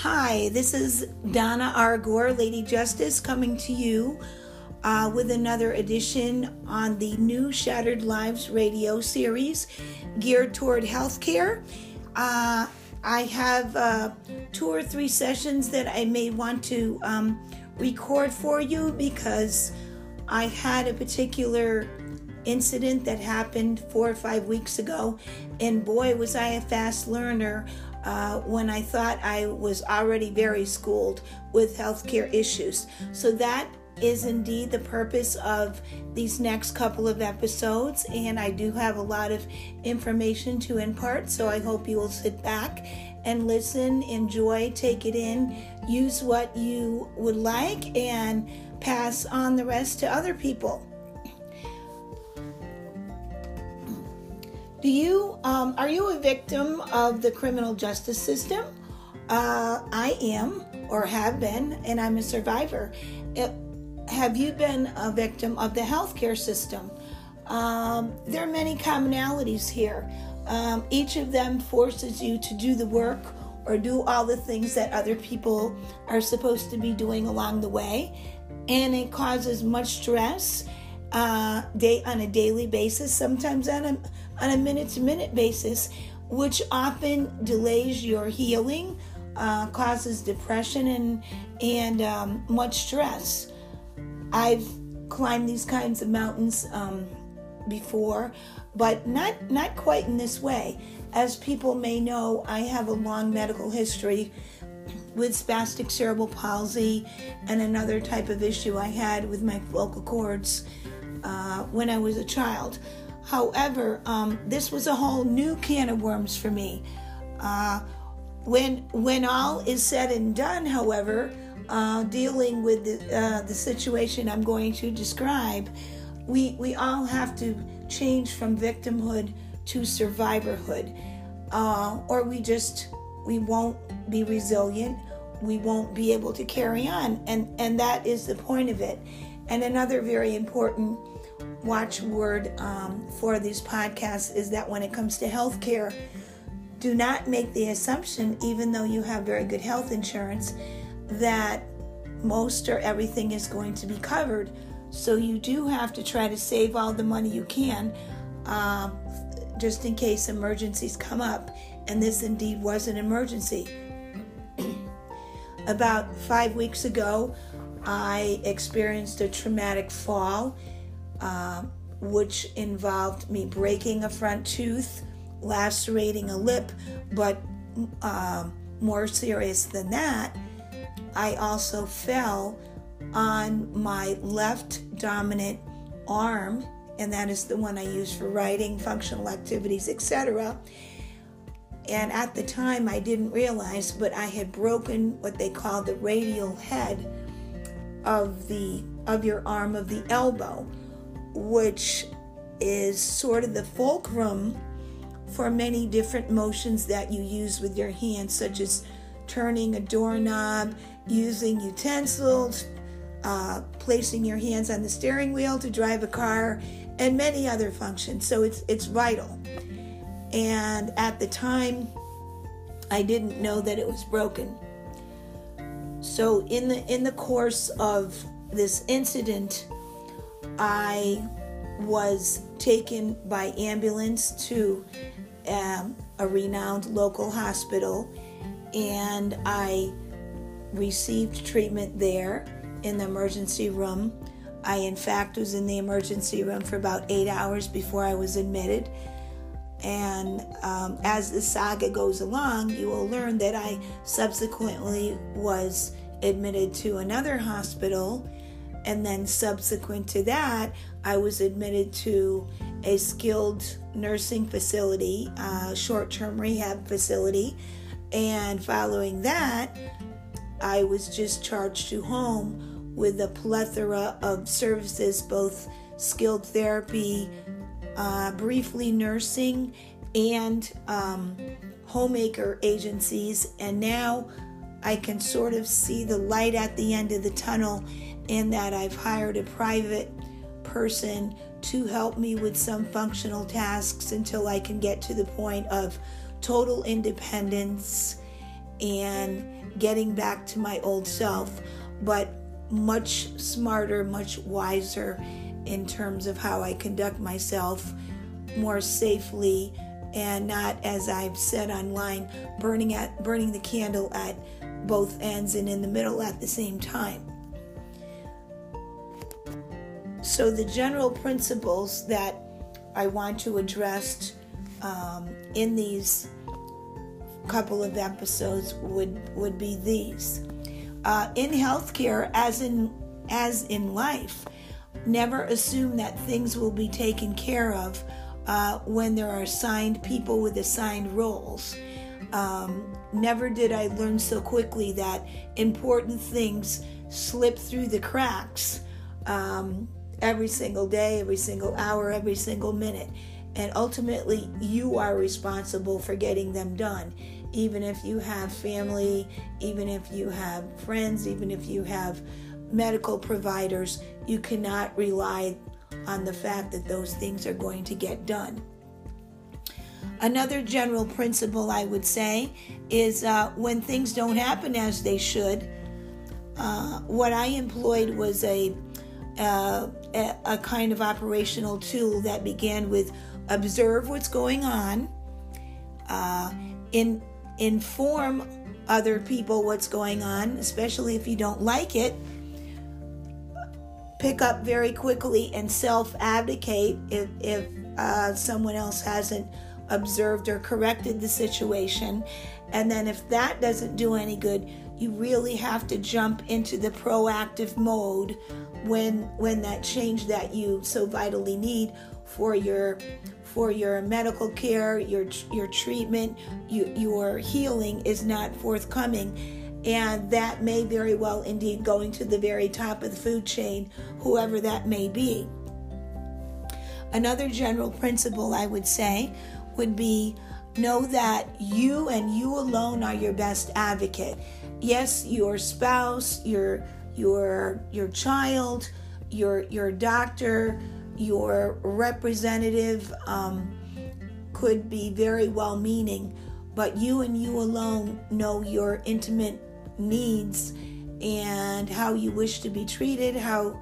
Hi, this is Donna R. Gore, Lady Justice, coming to you uh, with another edition on the new Shattered Lives radio series geared toward healthcare. Uh, I have uh, two or three sessions that I may want to um, record for you because I had a particular incident that happened four or five weeks ago, and boy, was I a fast learner uh, when I thought I was already very schooled with healthcare issues. So that is indeed the purpose of these next couple of episodes, and I do have a lot of information to impart. So I hope you will sit back and listen, enjoy, take it in, use what you would like, and pass on the rest to other people. Do you um, are you a victim of the criminal justice system? Uh, I am, or have been, and I'm a survivor. It, have you been a victim of the healthcare system? Um, there are many commonalities here. Um, each of them forces you to do the work or do all the things that other people are supposed to be doing along the way, and it causes much stress uh, day on a daily basis, sometimes on a on a minute to minute basis, which often delays your healing, uh, causes depression and and um, much stress. I've climbed these kinds of mountains um, before, but not not quite in this way. As people may know, I have a long medical history with spastic cerebral palsy and another type of issue I had with my vocal cords uh, when I was a child. However, um, this was a whole new can of worms for me. Uh, when when all is said and done, however, uh, dealing with the, uh, the situation I'm going to describe, we we all have to change from victimhood to survivorhood, uh, or we just we won't be resilient. We won't be able to carry on, and and that is the point of it. And another very important watchword um, for these podcasts is that when it comes to healthcare, do not make the assumption, even though you have very good health insurance, that most or everything is going to be covered. So you do have to try to save all the money you can uh, just in case emergencies come up. And this indeed was an emergency. About five weeks ago, I experienced a traumatic fall uh, which involved me breaking a front tooth, lacerating a lip, but uh, more serious than that, I also fell on my left dominant arm, and that is the one I use for writing, functional activities, etc. And at the time, I didn't realize, but I had broken what they call the radial head of the of your arm of the elbow which is sort of the fulcrum for many different motions that you use with your hands, such as turning a doorknob, using utensils, uh, placing your hands on the steering wheel to drive a car, and many other functions. So it's it's vital. And at the time, I didn't know that it was broken. So in the in the course of this incident, I was taken by ambulance to um, a renowned local hospital and I received treatment there in the emergency room. I, in fact, was in the emergency room for about eight hours before I was admitted. And um, as the saga goes along, you will learn that I subsequently was admitted to another hospital and then subsequent to that, I was admitted to a skilled nursing facility, uh, short term rehab facility. And following that, I was discharged to home with a plethora of services, both skilled therapy, uh, briefly nursing, and um, homemaker agencies. And now I can sort of see the light at the end of the tunnel in that I've hired a private person to help me with some functional tasks until I can get to the point of total independence and getting back to my old self, but much smarter, much wiser in terms of how I conduct myself more safely and not as I've said online burning at burning the candle at both ends and in the middle at the same time. So the general principles that I want to address um, in these couple of episodes would would be these. Uh, in healthcare, as in as in life, never assume that things will be taken care of uh, when there are assigned people with assigned roles. Um, never did I learn so quickly that important things slip through the cracks um, every single day, every single hour, every single minute. And ultimately, you are responsible for getting them done. Even if you have family, even if you have friends, even if you have medical providers, you cannot rely on the fact that those things are going to get done. Another general principle I would say is uh, when things don't happen as they should, uh, what I employed was a, uh, a kind of operational tool that began with observe what's going on, uh, in, inform other people what's going on, especially if you don't like it, pick up very quickly and self advocate if, if uh, someone else hasn't observed or corrected the situation. And then, if that doesn't do any good, you really have to jump into the proactive mode when when that change that you so vitally need for your for your medical care, your your treatment, you, your healing is not forthcoming and that may very well indeed going to the very top of the food chain, whoever that may be. Another general principle I would say would be know that you and you alone are your best advocate. Yes, your spouse, your your your child, your your doctor, your representative um, could be very well meaning, but you and you alone know your intimate needs and how you wish to be treated, how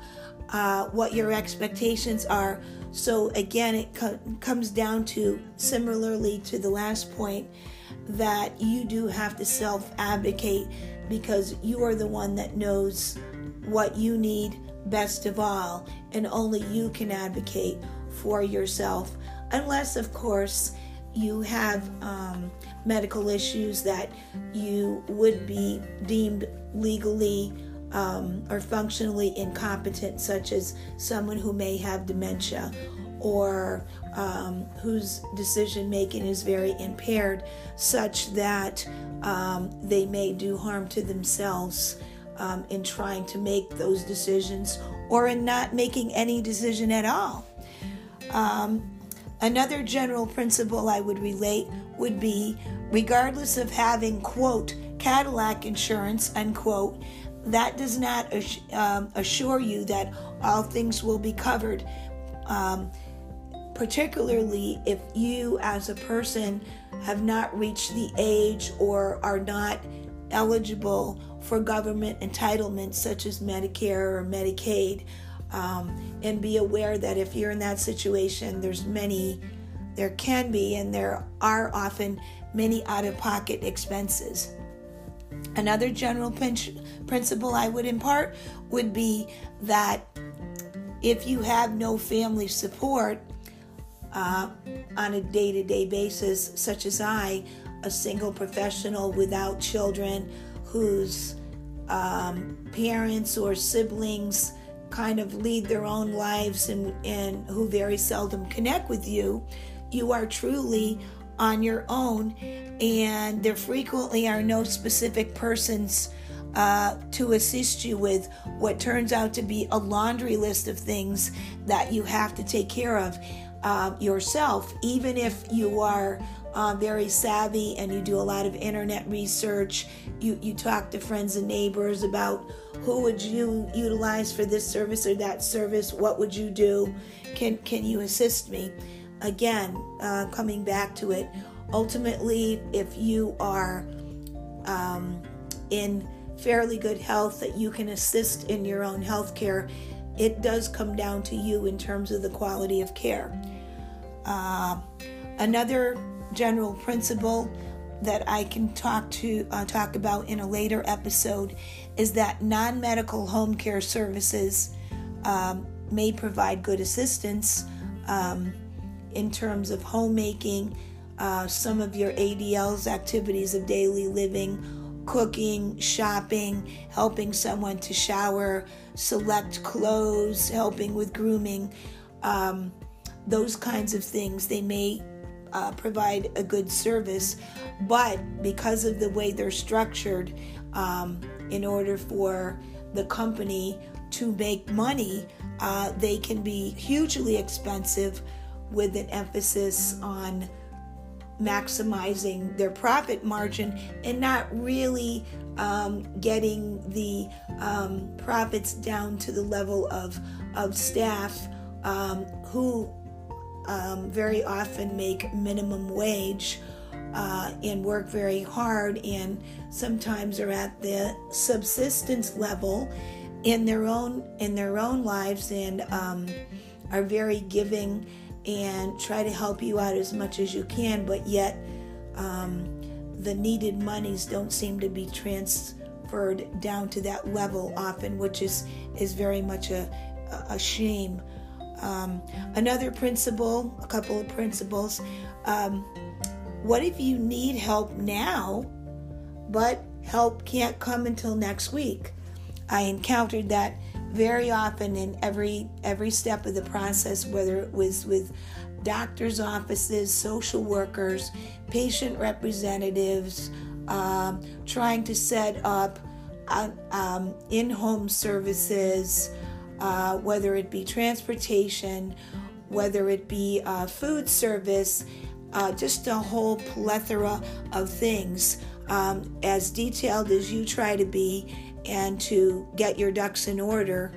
uh, what your expectations are. So again, it co- comes down to similarly to the last point that you do have to self advocate because you are the one that knows what you need best of all, and only you can advocate for yourself, unless, of course, you have um, medical issues that you would be deemed legally um, or functionally incompetent, such as someone who may have dementia or um, whose decision making is very impaired, such that um, they may do harm to themselves um, in trying to make those decisions or in not making any decision at all. Um, Another general principle I would relate would be regardless of having, quote, Cadillac insurance, unquote, that does not um, assure you that all things will be covered. Um, particularly if you, as a person, have not reached the age or are not eligible for government entitlements such as Medicare or Medicaid um, and be aware that if you're in that situation, there's many, there can be, and there are often many out of pocket expenses. Another general principle I would impart would be that if you have no family support uh, on a day to day basis, such as I, a single professional without children whose um, parents or siblings kind of lead their own lives and, and who very seldom connect with you, you are truly on your own, and there frequently are no specific persons uh, to assist you with what turns out to be a laundry list of things that you have to take care of uh, yourself, even if you are uh, very savvy and you do a lot of internet research. You, you talk to friends and neighbors about who would you utilize for this service or that service. What would you do? Can can you assist me? Again, uh, coming back to it. Ultimately, if you are um, in fairly good health, that you can assist in your own health care, it does come down to you in terms of the quality of care. Uh, another general principle that I can talk to uh, talk about in a later episode is that non-medical home care services um, may provide good assistance um, in terms of homemaking, uh, some of your ADL's activities of daily living, cooking, shopping, helping someone to shower, select clothes, helping with grooming, um, those kinds of things. They may uh, provide a good service, but because of the way they're structured, um, in order for the company to make money, uh, they can be hugely expensive with an emphasis on maximizing their profit margin and not really um, getting the um, profits down to the level of, of staff um, who um, very often make minimum wage uh, and work very hard and sometimes are at the subsistence level in their own in their own lives and um, are very giving and try to help you out as much as you can, but yet um, the needed monies don't seem to be transferred down to that level often, which is is very much a a shame. Um, another principle, a couple of principles. Um, what if you need help now, but help can't come until next week? I encountered that very often in every every step of the process, whether it was with doctors' offices, social workers, patient representatives, um, trying to set up uh, um, in-home services, uh, whether it be transportation, whether it be uh, food service, uh, just a whole plethora of things. Um, as detailed as you try to be and to get your ducks in order.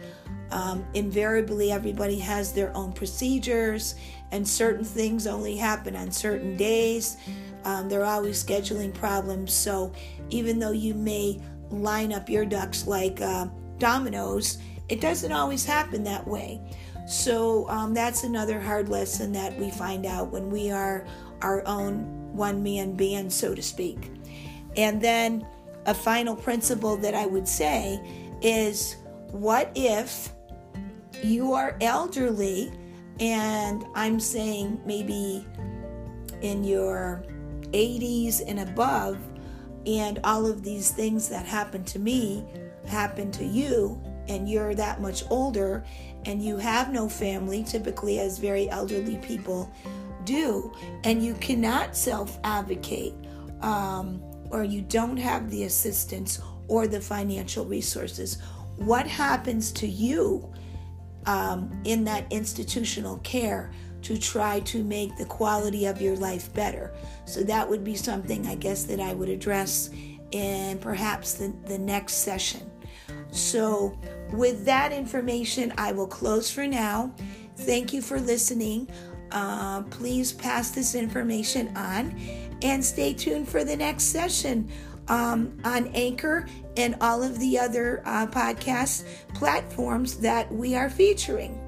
Um, invariably, everybody has their own procedures, and certain things only happen on certain days. Um, they're always scheduling problems. So, even though you may line up your ducks like uh, dominoes, it doesn't always happen that way. So, um, that's another hard lesson that we find out when we are our own one man band, so to speak. And then a final principle that I would say is what if you are elderly and I'm saying maybe in your 80s and above, and all of these things that happened to me happen to you, and you're that much older, and you have no family, typically, as very elderly people do, and you cannot self advocate. Um, or you don't have the assistance or the financial resources, what happens to you um, in that institutional care to try to make the quality of your life better? So, that would be something I guess that I would address in perhaps the, the next session. So, with that information, I will close for now. Thank you for listening. Uh, please pass this information on and stay tuned for the next session um, on Anchor and all of the other uh, podcast platforms that we are featuring.